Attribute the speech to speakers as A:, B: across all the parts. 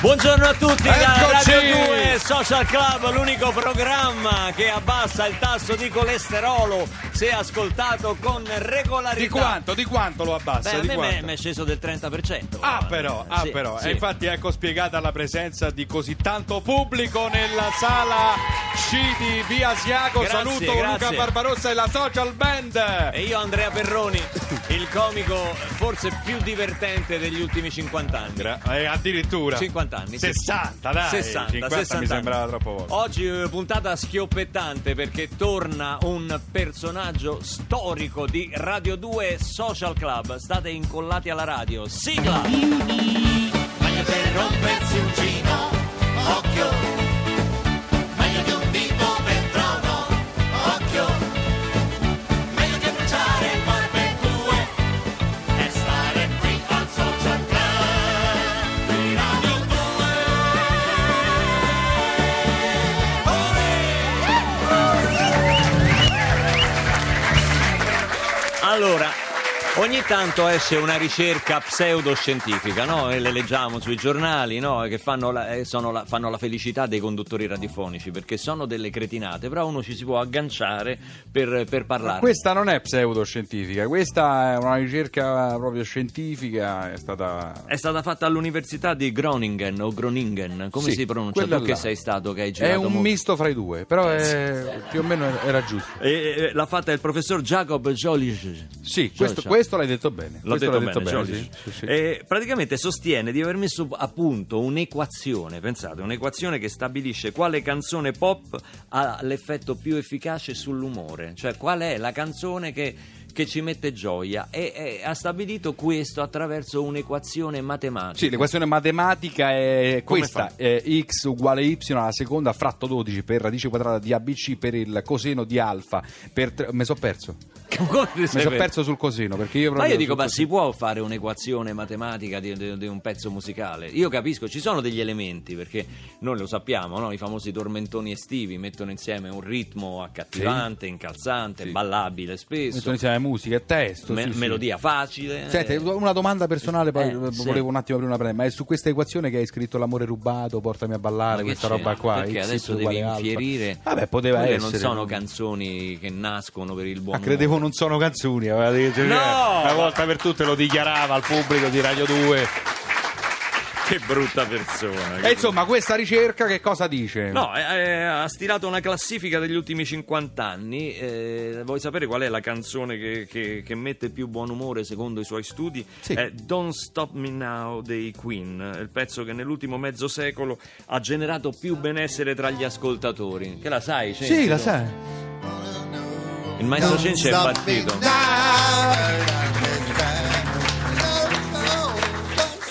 A: Buongiorno a tutti da
B: Eccoci!
A: Radio 2 Social Club, l'unico programma che abbassa il tasso di colesterolo se ascoltato con regolarità.
B: Di quanto? Di quanto lo abbassa?
A: Beh, a
B: di
A: me è sceso del 30%.
B: Ah però, ah
A: Sì,
B: però.
A: sì.
B: E infatti ecco spiegata la presenza di così tanto pubblico nella sala C di Via Asiago.
A: Grazie,
B: Saluto Luca
A: grazie.
B: Barbarossa e la Social Band.
A: E io Andrea Perroni, il comico forse più divertente degli ultimi 50 anni.
B: Gra- eh, addirittura
A: 50 anni. sì.
B: 60, dai.
A: 60,
B: 50
A: 60
B: mi sembrava
A: anni.
B: troppo poco.
A: Oggi eh, puntata schioppettante perché torna un personaggio storico di Radio 2 Social Club. State incollati alla radio. Sigla!
C: Meglio per rompersi un gino, occhio.
A: Ogni tanto esce una ricerca pseudoscientifica, no? E le leggiamo sui giornali, no? Che fanno la, eh, sono la- fanno la felicità dei conduttori radiofonici perché sono delle cretinate, però uno ci si può agganciare per, per parlare.
B: Questa non è pseudoscientifica, questa è una ricerca proprio scientifica, è stata...
A: È stata fatta all'università di Groningen o Groningen, come
B: Sì,
A: si pronuncia? Tu che
B: là.
A: sei stato, che hai
B: È
A: girato
B: un
A: mo-
B: misto fra i due, però è- più o meno era giusto.
A: E, e, l'ha fatta il professor Jacob Jolich.
B: Sì, questo, questo l'hai detto bene.
A: L'ho detto
B: l'hai
A: bene, Jolich.
B: sì, sì.
A: E praticamente sostiene di aver messo a punto un'equazione, pensate, un'equazione che stabilisce quale canzone pop ha l'effetto più efficace sull'umore, cioè qual è la canzone che, che ci mette gioia e, e ha stabilito questo attraverso un'equazione matematica.
B: Sì, l'equazione matematica è
A: Come
B: questa, è x uguale y alla seconda fratto 12 per radice quadrata di ABC per il coseno di alfa. Per tre- Mi sono perso.
A: Come
B: Mi sono
A: per-
B: perso sul coseno perché io
A: Ma io dico, ma si può fare un'equazione matematica di, di- di un pezzo musicale? Io capisco, ci sono degli elementi, perché noi lo sappiamo, no? i famosi tormentoni estivi mettono insieme un ritmo accattivante, incalzante,
B: Sì.
A: ballabile spesso,
B: Mettono insieme musica e testo.
A: me-
B: sì, sì.
A: melodia facile.
B: Senti,
A: eh.
B: una domanda personale, poi
A: Eh, sì.
B: volevo un attimo aprire una premessa. Ma è su questa equazione che hai scritto l'amore rubato, portami a ballare, questa
A: c'è?
B: roba qua?
A: Perché
B: X
A: adesso devi
B: alfa.
A: infierire.
B: Vabbè, poteva
A: Quelle
B: essere.
A: non sono
B: no?
A: canzoni che nascono per il buon
B: Ma credevo
A: umore.
B: Non sono canzoni, aveva detto,
A: No!
B: una volta per tutte lo dichiarava al pubblico di Radio 2.
A: Che brutta persona.
B: E insomma, questa ricerca che cosa dice?
A: No, eh, eh, ha stilato una classifica degli ultimi 50 anni. Eh, vuoi sapere qual è la canzone che, che- che mette più buon umore secondo i suoi studi?
B: Sì.
A: È Don't Stop Me Now dei Queen, il pezzo che nell'ultimo mezzo secolo ha generato più benessere tra gli ascoltatori. Che la sai? Cenci,
B: Sì, la sai.
A: Il maestro Cenci è impazzito.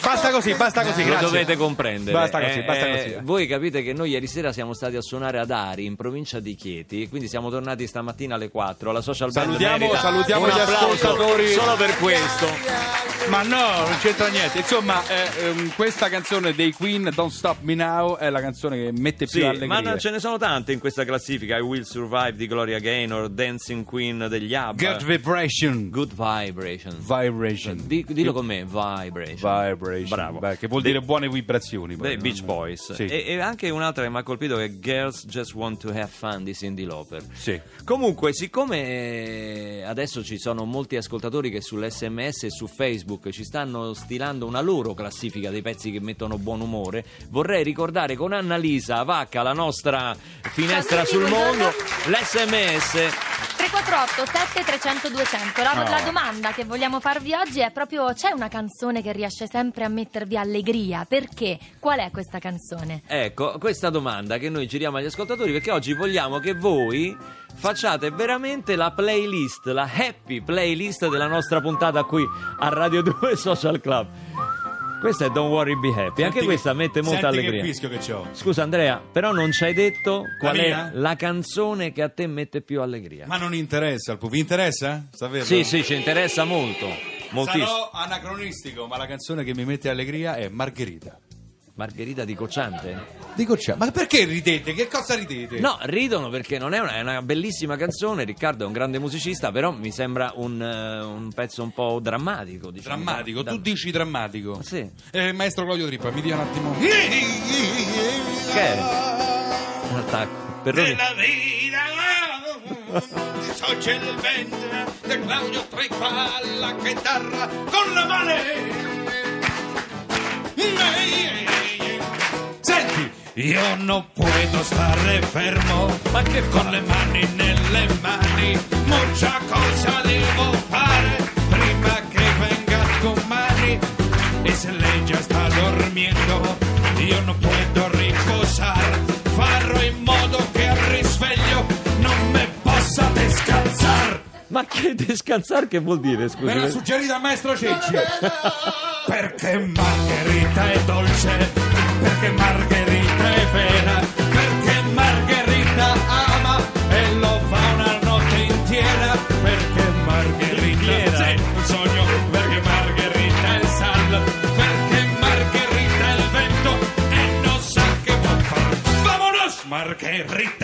B: Basta così, basta così,
A: Lo
B: grazie.
A: dovete comprendere.
B: Basta così,
A: Eh,
B: basta
A: eh,
B: così.
A: Voi capite che noi ieri sera siamo stati a suonare ad Ari in provincia di Chieti, quindi siamo tornati stamattina alle 4. La social band
B: Salutiamo-
A: merita
B: salutiamo
A: un
B: gli
A: applauso
B: ascoltatori.
A: Solo per questo.
B: Ma no, non c'entra niente. Insomma, eh, ehm, questa canzone dei Queen, Don't Stop Me Now, è la canzone che mette più
A: Sì,
B: allegria.
A: ma non ce ne sono tante in questa classifica. I Will Survive di Gloria Gaynor, Dancing Queen degli ABBA.
B: Good Vibration.
A: Good Vibration.
B: Vibration.
A: Di- dillo con me, Vibration.
B: Vibration.
A: Bravo.
B: Beh, che vuol dire buone vibrazioni. poi,
A: dei
B: no?
A: Beach Boys.
B: Sì.
A: E, e anche un'altra che mi ha colpito è Girls Just Want to Have Fun di Cindy Lauper.
B: Sì.
A: Comunque, siccome eh, adesso ci sono molti ascoltatori che sull'SMS e su Facebook ci stanno stilando una loro classifica dei pezzi che mettono buon umore, vorrei ricordare con Annalisa Vacca, la nostra finestra
D: Ciao,
A: sul mondo, l'SMS.
D: 348 7300 200 la,
B: No.
D: la domanda che vogliamo farvi oggi è proprio c'è una canzone che riesce sempre a mettervi allegria perché? qual è questa canzone?
A: Ecco, questa domanda che noi giriamo agli ascoltatori perché oggi vogliamo che voi facciate veramente la playlist, la happy playlist della nostra puntata qui a Radio 2 Social Club. Questa è Don't Worry Be Happy, anche
E: Senti
A: questa
E: che-
A: mette molta
E: senti
A: allegria.
E: che fischio che c'ho.
A: Scusa Andrea, però non ci hai detto qual è
E: mia?
A: la canzone che a te mette più allegria.
E: Ma non interessa, vi interessa? Saperlo?
A: Sì, sì, ci interessa molto, moltissimo.
E: Sarò anacronistico, ma la canzone che mi mette allegria è Margherita.
A: Margherita di Cocciante?
E: Dico c'è. Ma perché ridete? Che cosa ridete?
A: No, ridono perché non è una, è una bellissima canzone. Riccardo è un grande musicista, però mi sembra un, eh, un pezzo un po' drammatico. Diciamo.
E: Drammatico,
A: Da-
E: tu dici drammatico.
A: Sì.
E: Eh, maestro Claudio Trippa, mi dia un attimo.
A: Che è? Un attacco. Perroni.
B: Della vita di Soce il vento di Claudio Trippa alla chitarra con la mano Io non puedo stare fermo
A: Ma che
B: con le mani nelle mani mucha cosa devo fare prima che venga domani e se lei già sta dormendo io non puedo riposar farò in modo che al risveglio non me possa descansar
A: Ma che descansare che vuol dire, scusi?
E: Me l'ha suggerito il maestro Cecci.
B: perché Margherita è dolce perché Margherita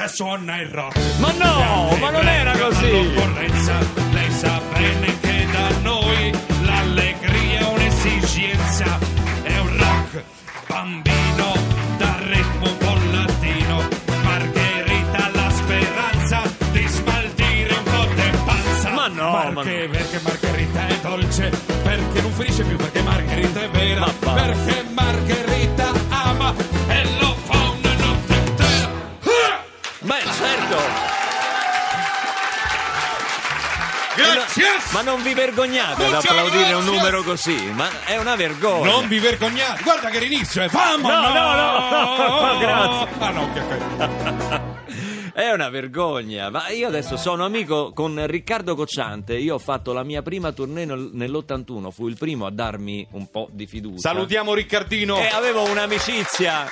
B: Suona il rock.
A: Ma no, ma non era così.
B: All'occorrenza, lei sa bene che da noi l'allegria è un'esigenza, è un rock bambino dal ritmo un po' latino. Margherita la speranza di smaltire un po' di panza.
A: Ma no, ma
B: Marche- perché Margherita è dolce, perché non finisce più, perché Margherita è vera, perché Margherita
A: Ma non vi vergognate ad applaudire un numero così? Ma è una vergogna.
E: Non vi vergognate. Guarda che l'inizio è. Vamo!
A: No, no, no. Grazie.
E: Ah, no, ok, ok.
A: È una vergogna, ma io adesso sono amico con Riccardo Cocciante. Io ho fatto la mia prima tournée nel- nell'81, fu il primo a darmi un po' di fiducia.
E: Salutiamo Riccardino.
A: E avevo un'amicizia,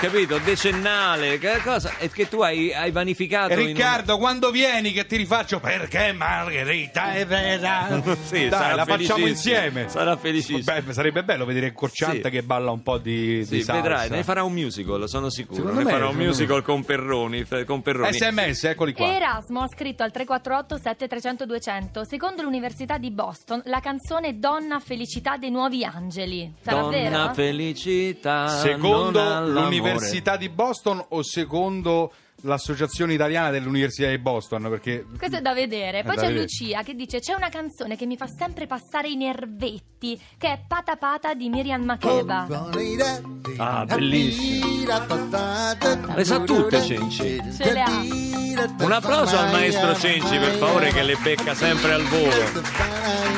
A: capito, decennale, che cosa? E che tu hai, hai vanificato in
E: Riccardo, quando vieni che ti rifaccio perché Margherita è vera?
A: Sì,
E: Dai,
A: sarà
E: la facciamo insieme.
A: Sarà felicissimo.
E: Beh, sarebbe bello vedere Corciante
A: Sì.
E: che balla un po' di,
A: Sì,
E: di salsa.
A: vedrai, ne farà un musical, sono sicuro.
E: Secondo
A: ne
E: me,
A: farà un musical con Perroni, con Perroni.
E: SMS, eccoli qua.
D: Erasmo ha scritto al 348 7300 200 Secondo l'Università di Boston la canzone Donna Felicità dei Nuovi Angeli Sarà
A: Donna
D: vero?
A: felicità.
E: Secondo
A: l'amore.
E: l'Università di Boston o secondo l'Associazione Italiana dell'Università di Boston? Perché
D: Questo è da vedere. Poi
E: da
D: c'è
E: vedere.
D: Lucia che dice: C'è una canzone che mi fa sempre passare i nervetti, che è Pata Pata di Miriam Makeba.
A: Ah, bellissimo. Le sa tutte, Cenci.
D: Ce le ha.
A: Un applauso al maestro Cenci, per favore, che le becca sempre al volo.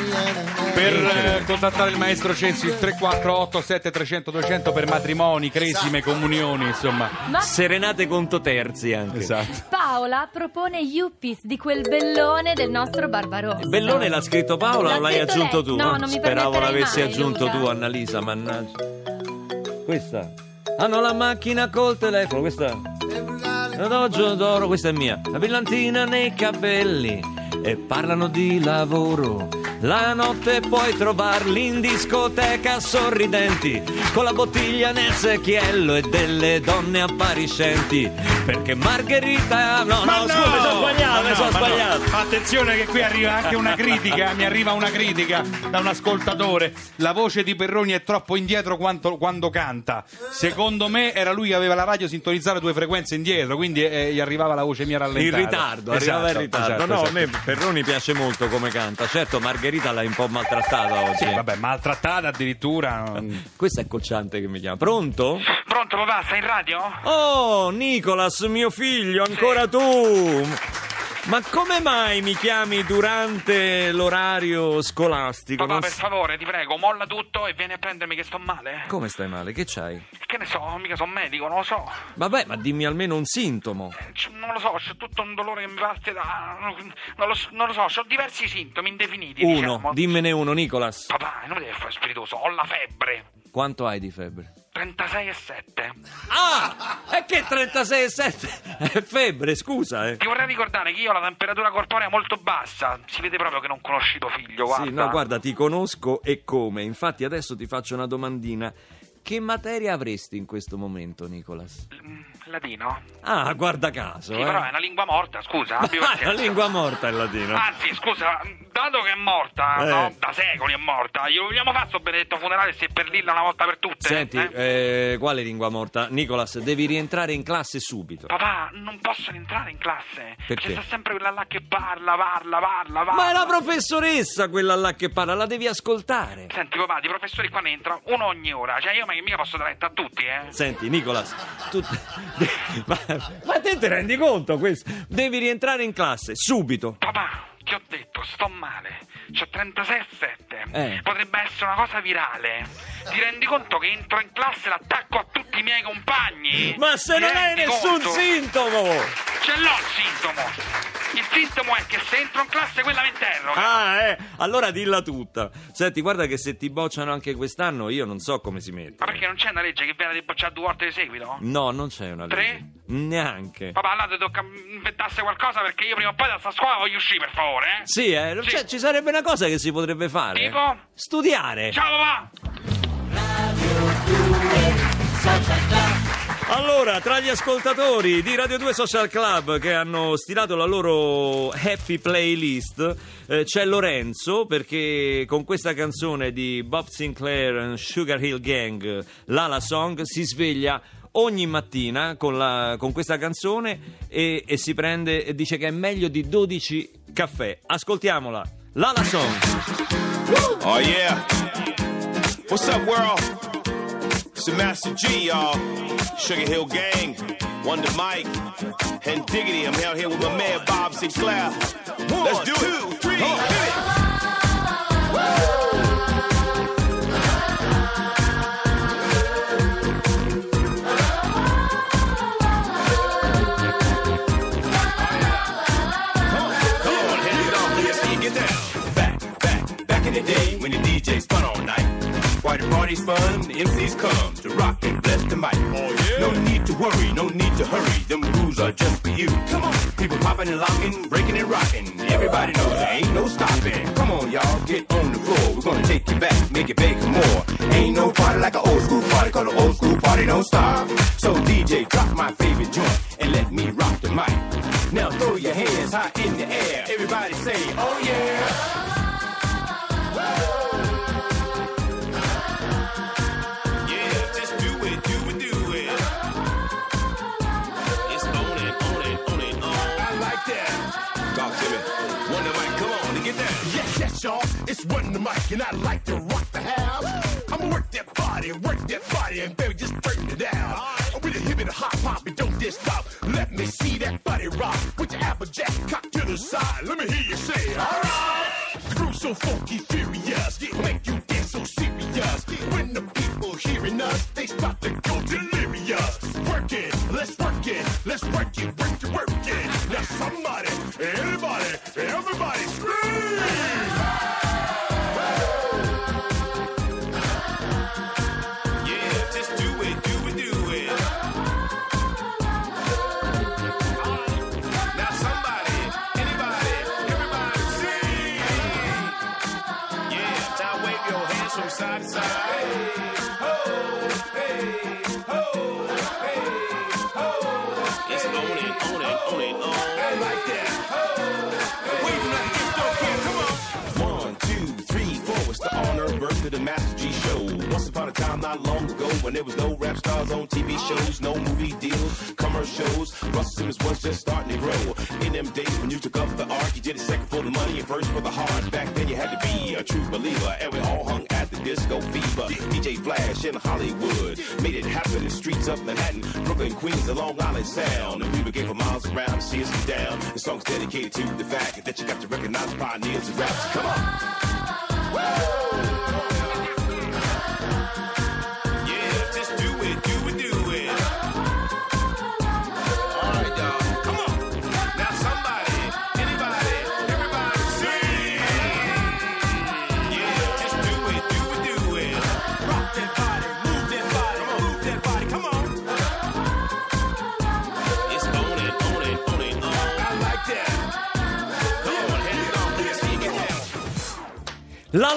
E: Per eh, contattare il maestro Censi il 348 7300 200 per matrimoni, cresime, comunioni, insomma.
D: Ma
A: Serenate conto terzi anche.
E: Esatto.
D: Paola propone Yuppies di quel bellone del nostro Barbarossa.
A: Il bellone l'ha scritto Paola
D: L'ha
A: o l'hai
D: scritto
A: aggiunto
D: lei.
A: tu?
D: No, non mi
A: Speravo
D: permetterei
A: l'avessi
D: mai,
A: aggiunto
D: Luca.
A: tu, Annalisa, mannaggia. Questa. Hanno la macchina col telefono, questa. L'orologio d'oro, questa è mia. La brillantina nei capelli e parlano di lavoro. La notte puoi trovarli in discoteca sorridenti, con la bottiglia nel secchiello e delle donne appariscenti. Perché Margherita. No, no, scusa, mi sono sbagliato, mi sono
E: ma no.
A: sbagliato.
E: Attenzione che qui arriva anche una critica, mi arriva una critica da un ascoltatore. La voce di Perroni è troppo indietro quanto- quando canta. Secondo me era lui che aveva la radio sintonizzata due frequenze indietro, quindi eh, gli arrivava la voce mia
A: In
E: rallentata.
A: ritardo, arrivava in
E: Esatto,
A: ritardo.
E: esatto,
A: no,
E: esatto.
A: a me Perroni piace molto come canta. Certo, Margherita l'hai un po' maltrattata oggi.
E: Sì, vabbè, maltrattata addirittura.
A: Questo è Cocciante che mi chiama. Pronto?
F: Pronto papà, stai in radio?
A: Oh, Nicolas, mio figlio, ancora tu! Ma come mai mi chiami durante l'orario scolastico?
F: Papà,
A: Non
F: per
A: s-
F: favore, ti prego, molla tutto e vieni a prendermi che sto male.
A: Come stai male? Che c'hai?
F: Che ne so, mica sono medico, non lo so.
A: Vabbè, ma dimmi almeno un sintomo.
F: C- Non lo so, c'è tutto un dolore che mi parte da... Non lo, so- non lo so, ho diversi sintomi indefiniti,
A: Uno,
F: diciamo.
A: dimmene uno, Nicolas.
F: Papà, non mi devi fare spiritoso, ho la febbre.
A: Quanto hai di febbre?
F: 36 e 7.
A: Ah! E che 36,7? È febbre, scusa, eh.
F: Ti vorrei ricordare che io ho la temperatura corporea molto bassa. Si vede proprio che non conosci tuo figlio, guarda.
A: Sì, no, guarda, ti conosco e come. Infatti adesso ti faccio una domandina. che materia avresti in questo momento, Nicolas?
F: Mm, Latino?
A: Ah, guarda caso,
F: Sì,
A: eh.
F: però è una lingua morta, scusa.
A: Ah, la
F: pazienza.
A: lingua morta il latino.
F: Anzi, scusa, dato che è morta,
A: Eh.
F: no? Da secoli è morta, glielo vogliamo fare sto benedetto funerale se per lilla una volta per tutte?
A: Senti,
F: eh?
A: eh, quale lingua morta? Nicolas, devi rientrare in classe subito.
F: Papà, non posso entrare in classe.
A: Perché?
F: C'è sta sempre quella là che parla, parla, parla, parla.
A: Ma è la professoressa quella là che parla, la devi ascoltare.
F: Senti, papà, di professori qua ne entra uno ogni ora. Cioè, io ma- mica posso dare retta a tutti, eh.
A: Senti, Nicolas, tu... ma, ma te ti rendi conto questo? Devi rientrare in classe subito.
F: Papà, ti ho detto, sto male. C'ho 36 e 7.
A: Eh.
F: Potrebbe essere una cosa virale. Ti rendi conto che entro in classe l'attacco a tutti i miei compagni?
A: Ma se
F: Ti
A: non hai nessun
F: conto?
A: sintomo!
F: Ce l'ho il sintomo. Il sintomo è che se entro in classe quella mi interroga.
A: Ah, eh, allora dilla tutta. Senti, guarda che se ti bocciano anche quest'anno, io non so come si mette.
F: Ma perché non c'è una legge che viene di bocciare due volte di seguito?
A: No, non c'è una
F: Tre?
A: legge. Neanche.
F: Papà, allora ti tocca inventasse qualcosa perché io prima o poi da sta scuola voglio uscire, per favore, eh?
A: Sì, eh,
F: Sì.
A: cioè, ci sarebbe una cosa che si potrebbe fare.
F: Tipo?
A: Studiare.
F: Ciao papà!
A: Allora, tra gli ascoltatori di Radio 2 Social Club che hanno stilato la loro happy playlist eh, c'è Lorenzo perché con questa canzone di Bob Sinclair and Sugar Hill Gang, Lala Song, si sveglia ogni mattina con, la- con questa canzone e, e si prende e dice che è meglio di 12 caffè. Ascoltiamola. Lala Song.
G: Oh yeah. What's up, world? It's the Master G, y'all. Sugar Hill Gang, Wonder Mike, and Diggity. I'm out here with my man Bob Sinclair. Let's do it. Two, three, hit it. The party's fun, the MCs come to rock and bless the mic. Oh, yeah. No need to worry, no need to hurry. Them rules are just for you. Come on. People popping and locking, breaking and rocking. Everybody knows there ain't no stopping. Come on, y'all, get on the floor. We're gonna take you back, make it big more. Ain't no party like an old school party, cause an old school party don't stop. So DJ, drop my favorite joint and let me rock the mic. Now throw your hands high in the air. Everybody say, oh. Yeah,
H: the Mic, and I like to rock the house. I'ma work that body, work that body, and baby, just turn it down. With a hip and a hop and don't just stop. Let me see that body rock. With your applejack cock to the side. Let me hear you say, alright. The groove's so funky, furious, make you dance so serious. When the people hearing us, they start to go delirious. Work it, let's work it, let's work it, work it, work it. Now somebody, anybody,
G: G show. Once upon a time, not long ago, when there was no rap stars on TV shows, no movie deals, commercials. Russell Simmons was just starting to grow. In them days when you took up the art, you did it second for the money and first for the heart. Back then, you had to be a true believer, and we all hung at the disco fever. DJ Flash in Hollywood made it happen in the streets of Manhattan, Brooklyn, Queens, and Long Island Sound. And people came for miles around to see us down. The song's dedicated to the fact that you got to recognize pioneers of rap. Come on.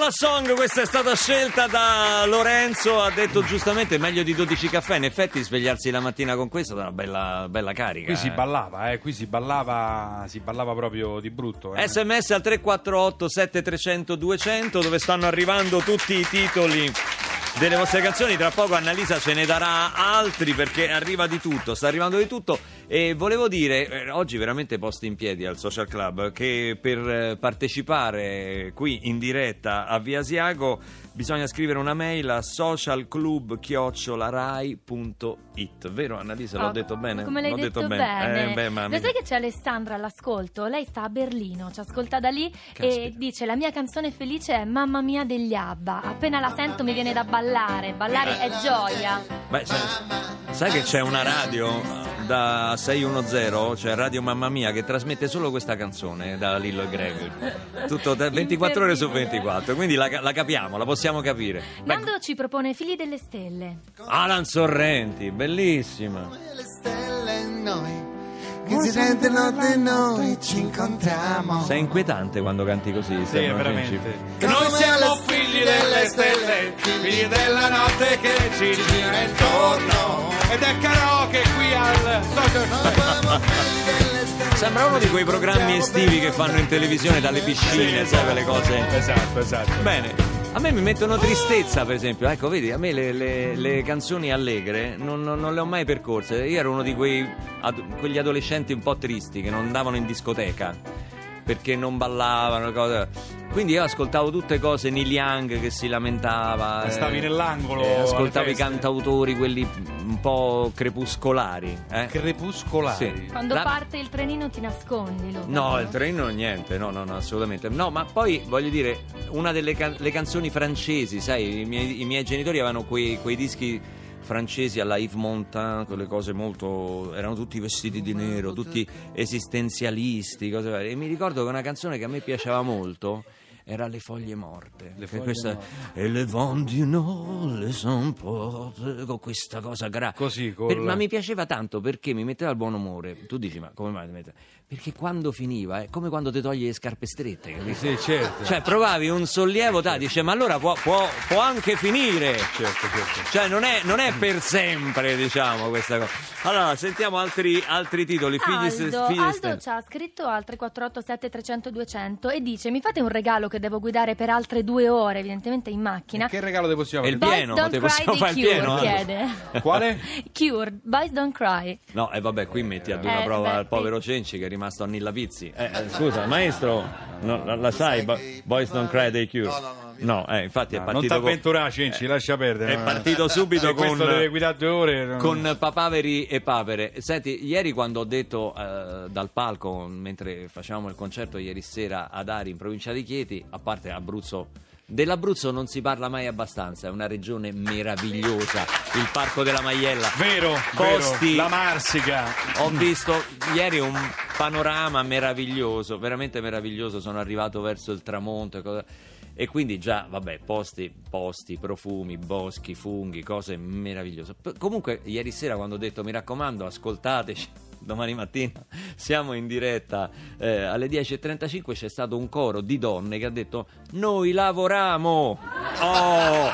A: Lala Song, questa è stata scelta da Lorenzo, ha detto giustamente meglio di 12 caffè, in effetti svegliarsi la mattina con questa è una bella, bella carica.
E: Qui si
A: eh.
E: ballava, eh, qui si ballava, si ballava proprio di brutto. eh.
A: SMS al 348 7300 200 dove stanno arrivando tutti i titoli delle vostre canzoni. Tra poco Annalisa ce ne darà altri perché arriva di tutto, sta arrivando di tutto. E volevo dire, eh, oggi veramente posti in piedi al Social Club, che per eh, partecipare qui in diretta a Via Asiago bisogna scrivere una mail a socialclub.rai.it. Vero Annalisa? L'ho
D: Oh,
A: detto bene?
D: Come l'hai
A: L'ho
D: detto, bene.
A: Eh, beh, ma
D: Lo sai che c'è Alessandra all'ascolto? Lei sta a Berlino, ci ascolta da lì
A: Caspita.
D: e dice la mia canzone felice è Mamma mia degli Abba. Appena la sento mi viene da ballare, ballare è gioia.
A: Beh, sai, sai che c'è una radio da 610, cioè Radio Mamma Mia, che trasmette solo questa canzone da Lillo e Greg. Tutto da 24 ore su 24, quindi la, la capiamo, la possiamo capire. Beh,
D: Nando ci propone Figli delle Stelle.
A: Alan Sorrenti, bellissima.
C: le stelle noi che si sentono di noi ci incontriamo
A: Sei inquietante quando canti così,
E: Sì, veramente.
A: Cenci.
E: Noi siamo figli delle stelle, figli della notte che ci gira intorno. Ed è karaoke qui al
A: Sembra uno di quei programmi estivi che fanno in televisione dalle piscine, sai, quelle cose.
E: Esatto, esatto.
A: Bene, a me mi mettono tristezza, per esempio. Ecco, vedi, a me le, le- le canzoni allegre non, non- non le ho mai percorse. Io ero uno di quei ad- quegli adolescenti un po' tristi che non andavano in discoteca perché non ballavano. Cose. Quindi io ascoltavo tutte cose Neil Young che si lamentava.
E: Stavi
A: eh,
E: nell'angolo
A: eh, ascoltavo i cantautori, quelli un po' crepuscolari. Eh?
E: Crepuscolari.
A: Sì.
D: Quando
A: La-
D: parte il trenino ti nascondi, Luca.
A: No, il treno niente, no, no, no, assolutamente. No, ma poi voglio dire, una delle can- le canzoni francesi, sai, i miei, i miei genitori avevano quei, quei dischi francesi alla Yves Montand, quelle cose molto... erano tutti vestiti di nero, tutti esistenzialisti, cose varie. E mi ricordo che una canzone che a me piaceva molto era Le foglie morte.
E: Le foglie
A: questa-
E: morte.
A: E le vent du nord les emporte, con questa cosa grave.
E: Così, col-
A: Per- ma mi piaceva tanto perché mi metteva il buon umore. Tu dici, ma come mai ti mette? Perché quando finiva è come quando ti togli le scarpe strette, capito?
E: Sì, certo.
A: Cioè, provavi un sollievo, ta, dice, ma allora può, può- può anche finire.
E: certo, certo.
A: Cioè, non è, non è per sempre, diciamo, questa cosa. Allora, sentiamo altri, altri titoli. Figli,
D: Aldo,
A: figli
D: Aldo ci ha scritto al 348 300 200 e dice mi fate un regalo che devo guidare per altre due ore evidentemente in macchina
E: Che regalo ti possiamo
A: E il
E: fare?
D: Boys
A: pieno,
D: cry
A: possiamo fare il
D: Cure
A: pieno,
D: chiede
E: Quale?
D: Cure Boys don't cry
A: No, e vabbè, qui metti a dura
D: Eh,
A: prova
D: beh,
A: il povero Cenci che è rimasto a Nilla Pizzi. Eh, eh, scusa, maestro, no, la, la sai, Bo- Boys Don't Cry dei Cure?
C: No, no, no,
A: No, eh, infatti è
E: No, non
A: partito con-
E: t'avventurare, Cenci, lascia perdere.
A: è partito subito
E: Se
A: con-
E: questo deve guidare due ore. non-
A: con papaveri e papere. Senti, ieri quando ho detto eh, dal palco, mentre facevamo il concerto ieri sera ad Ari in provincia di Chieti, a parte Abruzzo, dell'Abruzzo non si parla mai abbastanza, è una regione meravigliosa, il Parco della Maiella.
E: Vero,
A: Posti-
E: vero. La Marsica.
A: Ho visto ieri un panorama meraviglioso, veramente meraviglioso. Sono arrivato verso il tramonto e, cosa- e quindi già, vabbè, posti, posti, profumi, boschi, funghi, cose meravigliose. P- comunque, ieri sera quando ho detto mi raccomando, ascoltateci. Domani mattina siamo in diretta eh, alle 10.35 c'è stato un coro di donne che ha detto noi lavoriamo oh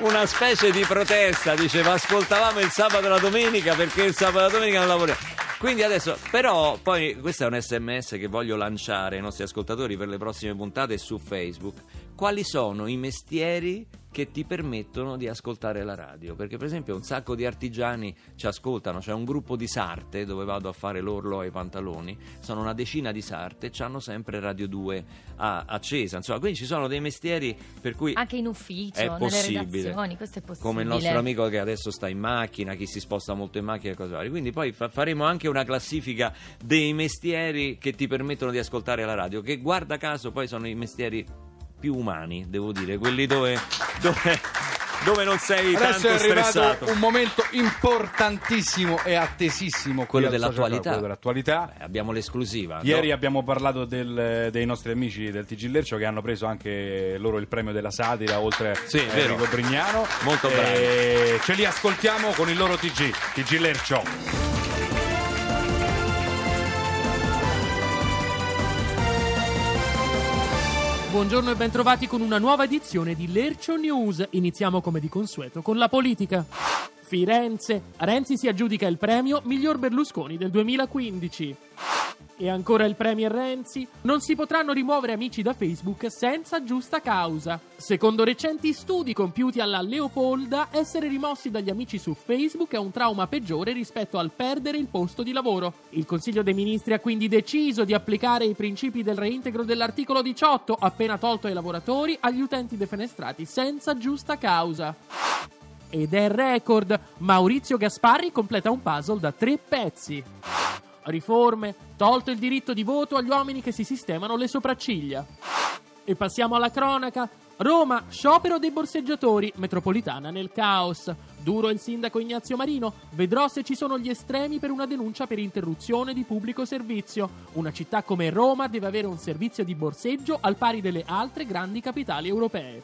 A: una specie di protesta, diceva ascoltavamo il sabato e la domenica perché il sabato e la domenica non lavoriamo. Quindi adesso, però, poi questo è un sms che voglio lanciare ai nostri ascoltatori per le prossime puntate su Facebook. Quali sono i mestieri che ti permettono di ascoltare la radio? Perché, per esempio, un sacco di artigiani ci ascoltano. C'è un gruppo di sarte dove vado a fare l'orlo ai pantaloni. Sono una decina di sarte, hanno sempre Radio 2 a- accesa. Insomma, quindi ci sono dei mestieri per cui
D: anche in ufficio
A: è possibile.
D: è possibile
A: Come il nostro amico che adesso sta in macchina, chi si sposta molto in macchina e cose varie. Quindi poi fa- faremo anche una classifica dei mestieri che ti permettono di ascoltare la radio, che guarda caso poi sono i mestieri più umani, devo dire, quelli dove, dove, dove non sei
E: Adesso
A: tanto stressato.
E: un momento importantissimo e attesissimo
A: Quello dell'attualità.
E: Quello dell'attualità.
A: Beh, abbiamo l'esclusiva.
E: Ieri
A: no?
E: abbiamo parlato del- dei nostri amici del TG Lercio che hanno preso anche loro il premio della satira oltre
A: Sì,
E: a. Enrico Brignano.
A: Molto
E: E Ce li ascoltiamo con il loro TG, TG Lercio.
I: Buongiorno e bentrovati con una nuova edizione di Lercio News. Iniziamo come di consueto con la politica. Firenze. Renzi si aggiudica il premio Miglior Berlusconi del 2015. E ancora il Premier Renzi. Non si potranno rimuovere amici da Facebook senza giusta causa. Secondo recenti studi compiuti alla Leopolda, essere rimossi dagli amici su Facebook è un trauma peggiore rispetto al perdere il posto di lavoro. Il Consiglio dei Ministri ha quindi deciso di applicare i principi del reintegro dell'articolo 18, appena tolto ai lavoratori, agli utenti defenestrati senza giusta causa. Ed è record. Maurizio Gasparri completa un puzzle da tre pezzi. Riforme, tolto il diritto di voto agli uomini che si sistemano le sopracciglia. E passiamo alla cronaca. Roma, sciopero dei borseggiatori, metropolitana nel caos. Duro il sindaco Ignazio Marino, vedrò se ci sono gli estremi per una denuncia per interruzione di pubblico servizio. Una città come Roma deve avere un servizio di borseggio al pari delle altre grandi capitali europee.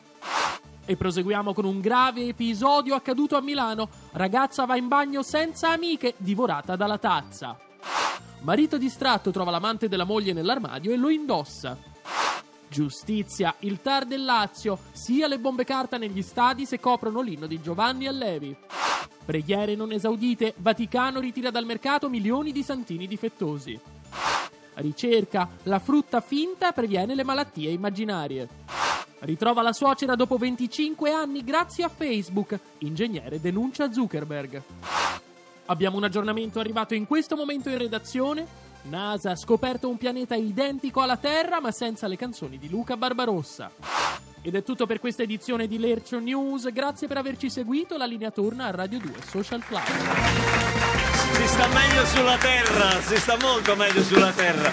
I: E proseguiamo con un grave episodio accaduto a Milano. Ragazza va in bagno senza amiche, divorata dalla tazza. Marito distratto trova l'amante della moglie nell'armadio e lo indossa. Giustizia, il TAR del Lazio, sia le bombe carta negli stadi se coprono l'inno di Giovanni Allevi. Preghiere non esaudite, Vaticano ritira dal mercato milioni di santini difettosi. Ricerca, la frutta finta previene le malattie immaginarie. Ritrova la suocera dopo 25 anni grazie a Facebook. Ingegnere denuncia Zuckerberg. Abbiamo un aggiornamento arrivato in questo momento in redazione. NASA ha scoperto un pianeta identico alla Terra ma senza le canzoni di Luca Barbarossa. Ed è tutto per questa edizione di Lercio News. Grazie per averci seguito. La linea torna a Radio 2 Social Club.
A: Si sta meglio sulla terra, si sta molto meglio sulla terra.